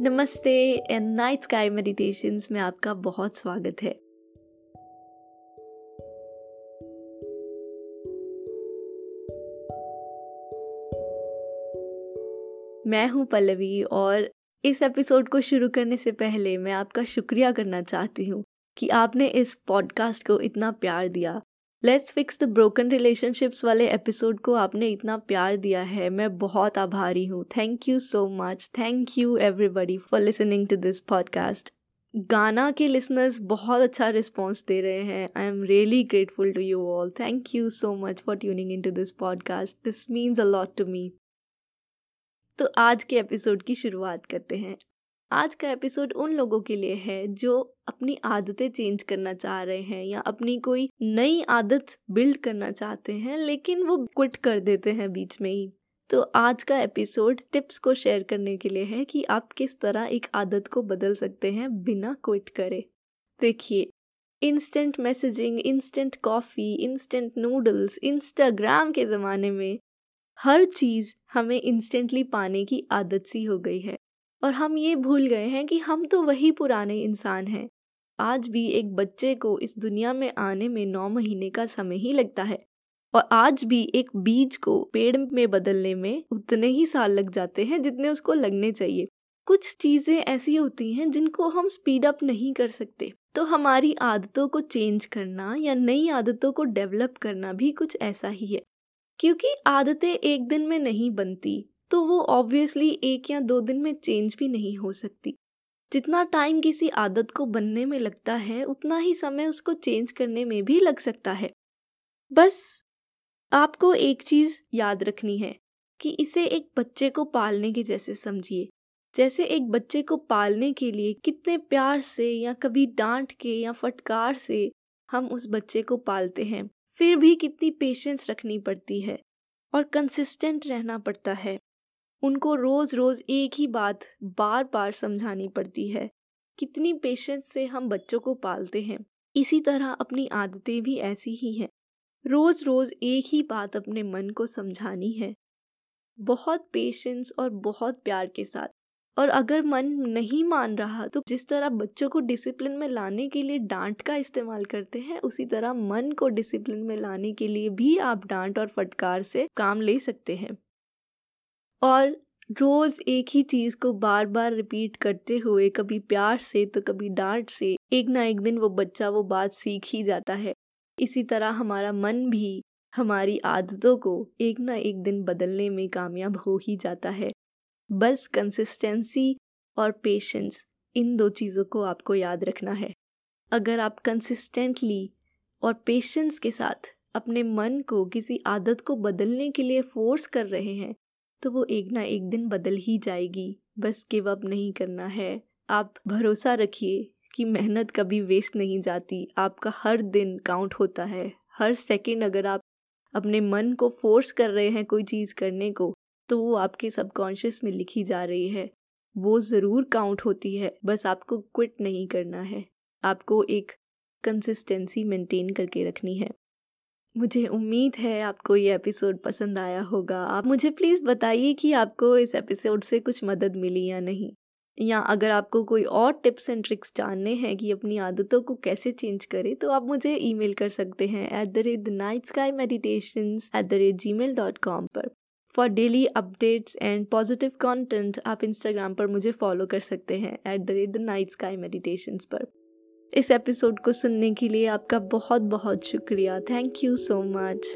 नमस्ते and night sky meditations में आपका बहुत स्वागत है। मैं हूँ पल्लवी और इस एपिसोड को शुरू करने से पहले मैं आपका शुक्रिया करना चाहती हूँ कि आपने इस पॉडकास्ट को इतना प्यार दिया। Let's fix the broken relationships वाले एपिसोड को आपने इतना प्यार दिया है। मैं बहुत आभारी हूँ। Thank you so much thank you everybody for listening to this podcast Gaana के लिसनर्स बहुत अच्छा रिस्पॉन्स दे रहे हैं। I am really grateful to you all thank you so much for tuning in to this podcast this means a lot to me तो आज के episode की शुरुआत करते हैं। आज का एपिसोड उन लोगों के लिए है जो अपनी आदतें चेंज करना चाह रहे हैं या अपनी कोई नई आदत बिल्ड करना चाहते हैं, लेकिन वो क्विट कर देते हैं बीच में ही। तो आज का एपिसोड टिप्स को शेयर करने के लिए है कि आप किस तरह एक आदत को बदल सकते हैं बिना क्विट करे। देखिए instant messaging instant coffee instant noodles Instagram के ज़माने में हर चीज़ हमें इंस्टेंटली पाने की आदत सी हो गई है। और हम ये भूल गए हैं कि हम तो वही पुराने इंसान हैं। आज भी एक बच्चे को इस दुनिया में आने में नौ महीने का समय ही लगता है और आज भी एक बीज को पेड़ में बदलने में उतने ही साल लग जाते हैं जितने उसको लगने चाहिए। कुछ चीज़ें ऐसी होती हैं जिनको हम स्पीड अप नहीं कर सकते। तो हमारी आदतों को चेंज करना या नई आदतों को डेवलप करना भी कुछ ऐसा ही है। क्योंकि आदतें एक दिन में नहीं बनती। तो वो ऑब्वियसली एक या दो दिन में चेंज भी नहीं हो सकती। जितना टाइम किसी आदत को बनने में लगता है, उतना ही समय उसको चेंज करने में भी लग सकता है। बस, आपको एक चीज़ याद रखनी है कि इसे एक बच्चे को पालने के जैसे समझिए। जैसे एक बच्चे को पालने के लिए कितने प्यार से या कभी डांट के या फटकार से हम उस बच्चे को पालते हैं। फिर भी कितनी पेशेंस रखनी पड़ती है और कंसिस्टेंट रहना पड़ता है। उनको रोज़ रोज़ एक ही बात बार बार समझानी पड़ती है। कितनी पेशेंस से हम बच्चों को पालते हैं। इसी तरह अपनी आदतें भी ऐसी ही हैं। रोज़ रोज़ एक ही बात अपने मन को समझानी है। बहुत पेशेंस और बहुत प्यार के साथ। और अगर मन नहीं मान रहा तो जिस तरह बच्चों को डिसिप्लिन में लाने के लिए डांट का इस्तेमाल करते हैं, उसी तरह मन को डिसिप्लिन में लाने के लिए भी आप डांट और फटकार से काम ले सकते हैं। और रोज़ एक ही चीज़ को बार बार रिपीट करते हुए, कभी प्यार से तो कभी डांट से, एक ना एक दिन वो बच्चा वो बात सीख ही जाता है। इसी तरह हमारा मन भी हमारी आदतों को एक ना एक दिन बदलने में कामयाब हो ही जाता है। बस कंसिस्टेंसी और पेशेंस इन दो चीज़ों को आपको याद रखना है। अगर आप कंसिस्टेंटली और पेशेंस के साथ अपने मन को किसी आदत को बदलने के लिए फोर्स कर रहे हैं तो वो एक ना एक दिन बदल ही जाएगी। बस गिव अप नहीं करना है। आप भरोसा रखिए कि मेहनत कभी वेस्ट नहीं जाती। आपका हर दिन काउंट होता है। हर सेकंड अगर आप अपने मन को फोर्स कर रहे हैं कोई चीज़ करने को तो वो आपके सबकॉन्शियस में लिखी जा रही है। वो ज़रूर काउंट होती है। बस आपको क्विट नहीं करना है। आपको एक कंसिस्टेंसी मेंटेन करके रखनी है। मुझे उम्मीद है आपको ये एपिसोड पसंद आया होगा। आप मुझे प्लीज़ बताइए कि आपको इस एपिसोड से कुछ मदद मिली या नहीं। या अगर आपको कोई और टिप्स एंड ट्रिक्स जानने हैं कि अपनी आदतों को कैसे चेंज करें तो आप मुझे ईमेल कर सकते हैं at the rate the night sky meditation at the rate Gmail dot com पर। For daily updates and positive content आप इंस्टाग्राम पर मुझे फॉलो कर सकते हैं at the rate the night sky meditation पर। इस एपिसोड को सुनने के लिए आपका बहुत बहुत शुक्रिया। Thank you so much